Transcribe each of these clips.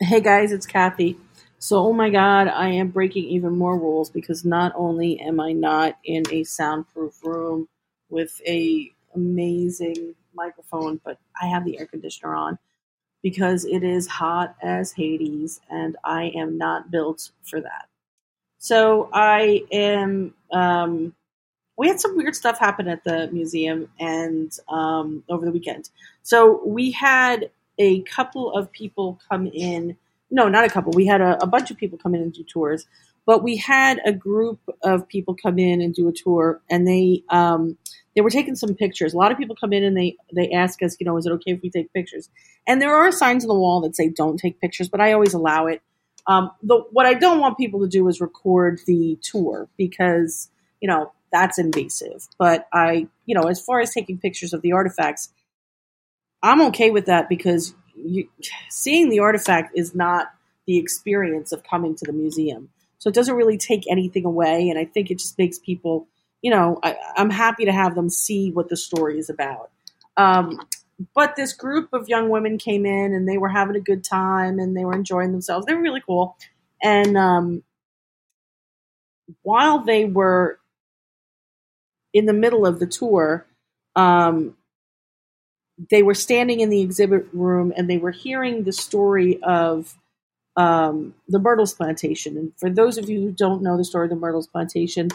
Hey guys, it's Kathy. So, oh my god, I am breaking even more rules because not only am I not in a soundproof room with a amazing microphone, but I have the air conditioner on because it is hot as Hades and I am not built for that. So, I am um we had some weird stuff happen at the museum and um over the weekend. So, we had a couple of people come in. No, not a couple. We had a, a bunch of people come in and do tours, but we had a group of people come in and do a tour, and they um, they were taking some pictures. A lot of people come in and they they ask us, you know, is it okay if we take pictures? And there are signs on the wall that say don't take pictures, but I always allow it. Um, the, what I don't want people to do is record the tour because you know that's invasive. But I, you know, as far as taking pictures of the artifacts, I'm okay with that because you, seeing the artifact is not the experience of coming to the museum. So it doesn't really take anything away, and I think it just makes people, you know, I, am happy to have them see what the story is about. Um, but this group of young women came in, and they were having a good time, and they were enjoying themselves. They were really cool, and um, while they were in the middle of the tour, um, they were standing in the exhibit room and they were hearing the story of um, the Myrtles Plantation. And for those of you who don't know the story of the Myrtles Plantation,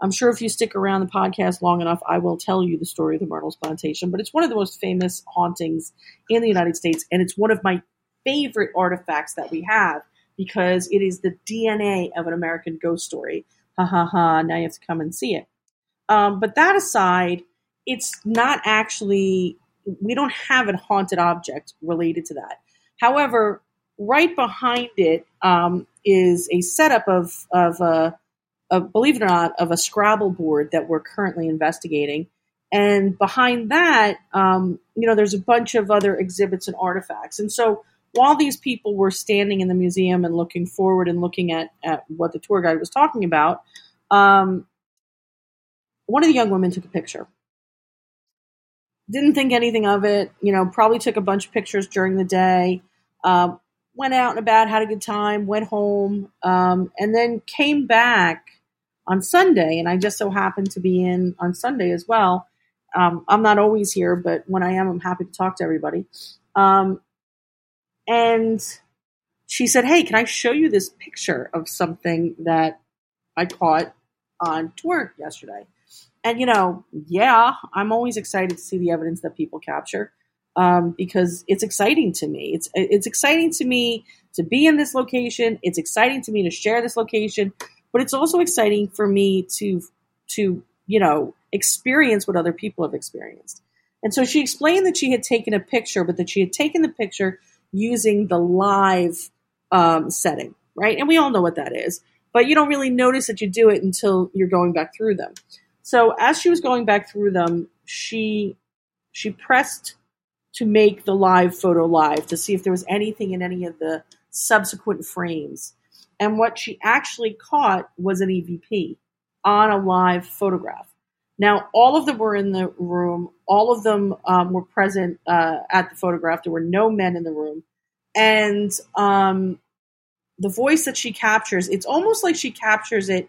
I'm sure if you stick around the podcast long enough, I will tell you the story of the Myrtles Plantation. But it's one of the most famous hauntings in the United States, and it's one of my favorite artifacts that we have because it is the DNA of an American ghost story. Ha ha ha! Now you have to come and see it. Um, but that aside, it's not actually we don't have a haunted object related to that. However, right behind it um, is a setup of of a, believe it or not, of a Scrabble board that we're currently investigating. And behind that, um, you know, there's a bunch of other exhibits and artifacts. And so while these people were standing in the museum and looking forward and looking at, at what the tour guide was talking about, um, one of the young women took a picture didn't think anything of it. You know, probably took a bunch of pictures during the day. Um, went out and about, had a good time, went home, um, and then came back on Sunday. And I just so happened to be in on Sunday as well. Um, I'm not always here, but when I am, I'm happy to talk to everybody. Um, and she said, Hey, can I show you this picture of something that I caught on tour yesterday? And you know, yeah, I'm always excited to see the evidence that people capture um, because it's exciting to me. It's it's exciting to me to be in this location. It's exciting to me to share this location, but it's also exciting for me to to you know experience what other people have experienced. And so she explained that she had taken a picture, but that she had taken the picture using the live um, setting, right? And we all know what that is, but you don't really notice that you do it until you're going back through them. So as she was going back through them, she she pressed to make the live photo live to see if there was anything in any of the subsequent frames. And what she actually caught was an EVP on a live photograph. Now, all of them were in the room. All of them um, were present uh, at the photograph. There were no men in the room. And um, the voice that she captures, it's almost like she captures it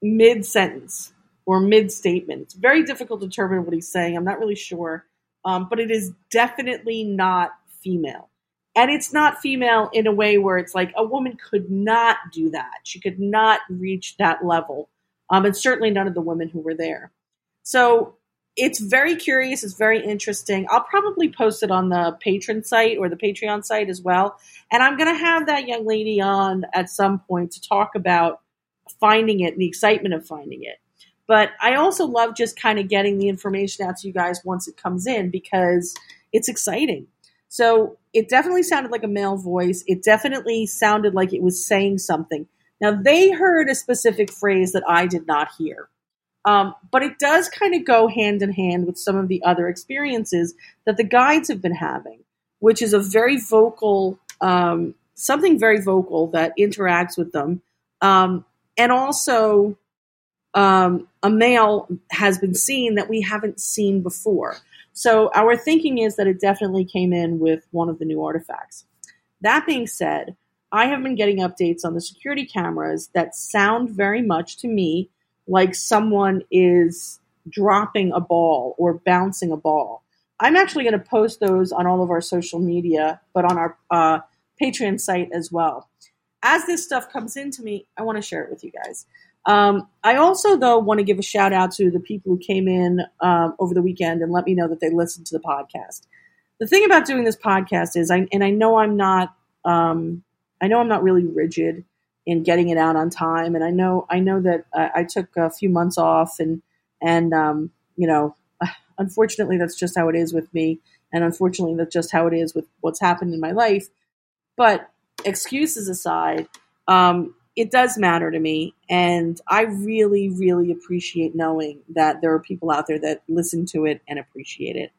mid sentence or mid statement. It's very difficult to determine what he's saying. I'm not really sure. Um, but it is definitely not female. And it's not female in a way where it's like a woman could not do that. She could not reach that level. Um, and certainly none of the women who were there. So it's very curious. It's very interesting. I'll probably post it on the patron site or the Patreon site as well. And I'm going to have that young lady on at some point to talk about finding it and the excitement of finding it. But I also love just kind of getting the information out to you guys once it comes in because it's exciting. So it definitely sounded like a male voice. It definitely sounded like it was saying something. Now, they heard a specific phrase that I did not hear. Um, but it does kind of go hand in hand with some of the other experiences that the guides have been having, which is a very vocal, um, something very vocal that interacts with them. Um, and also um, a male has been seen that we haven't seen before. So our thinking is that it definitely came in with one of the new artifacts. That being said, I have been getting updates on the security cameras that sound very much to me like someone is dropping a ball or bouncing a ball. I'm actually going to post those on all of our social media, but on our uh, Patreon site as well. As this stuff comes into me, I want to share it with you guys. Um, I also, though, want to give a shout out to the people who came in um, over the weekend and let me know that they listened to the podcast. The thing about doing this podcast is, I and I know I'm not, um, I know I'm not really rigid in getting it out on time, and I know I know that I, I took a few months off, and and um, you know, unfortunately, that's just how it is with me, and unfortunately, that's just how it is with what's happened in my life. But excuses aside, um, it does matter to me. And I really, really appreciate knowing that there are people out there that listen to it and appreciate it.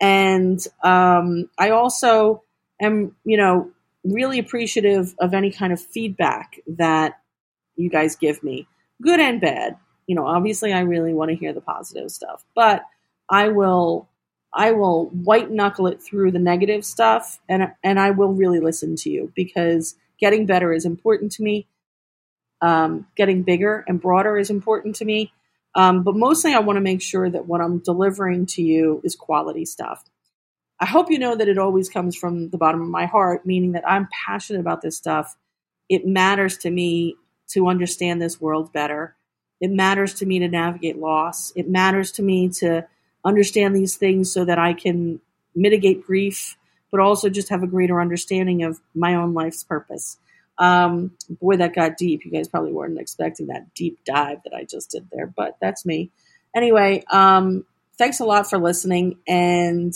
And um, I also am, you know, really appreciative of any kind of feedback that you guys give me, good and bad. You know, obviously, I really want to hear the positive stuff, but I will I will white knuckle it through the negative stuff and and I will really listen to you because getting better is important to me. Um, getting bigger and broader is important to me. Um, but mostly I want to make sure that what I'm delivering to you is quality stuff. I hope you know that it always comes from the bottom of my heart, meaning that I'm passionate about this stuff. It matters to me to understand this world better. It matters to me to navigate loss. It matters to me to understand these things so that I can mitigate grief, but also just have a greater understanding of my own life's purpose. Um, boy, that got deep. You guys probably weren't expecting that deep dive that I just did there, but that's me. Anyway, um, thanks a lot for listening. And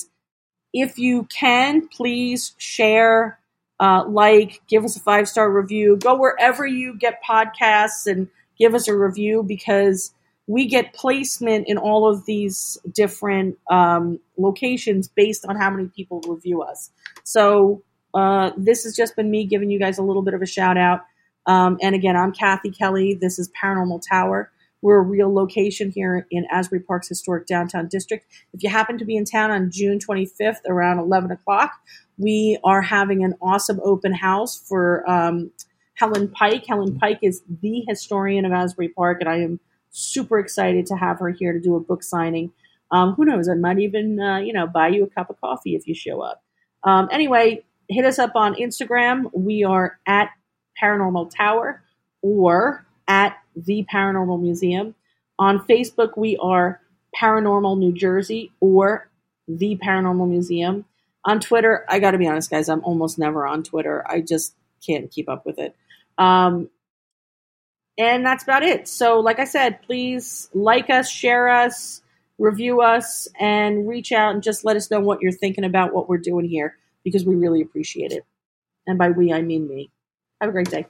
if you can, please share, uh, like, give us a five star review. Go wherever you get podcasts and give us a review because we get placement in all of these different um, locations based on how many people review us. So uh, this has just been me giving you guys a little bit of a shout out. Um, and again, I'm Kathy Kelly. This is Paranormal Tower. We're a real location here in Asbury Park's historic downtown district. If you happen to be in town on June 25th around 11 o'clock, we are having an awesome open house for um, Helen Pike. Helen Pike is the historian of Asbury Park, and I am super excited to have her here to do a book signing. Um, who knows? I might even, uh, you know, buy you a cup of coffee if you show up. Um, anyway, hit us up on Instagram. We are at Paranormal Tower or at the Paranormal Museum. On Facebook, we are Paranormal New Jersey or the Paranormal Museum. On Twitter, I got to be honest, guys, I'm almost never on Twitter. I just can't keep up with it. Um, and that's about it. So, like I said, please like us, share us, review us, and reach out and just let us know what you're thinking about what we're doing here because we really appreciate it. And by we, I mean me. Have a great day.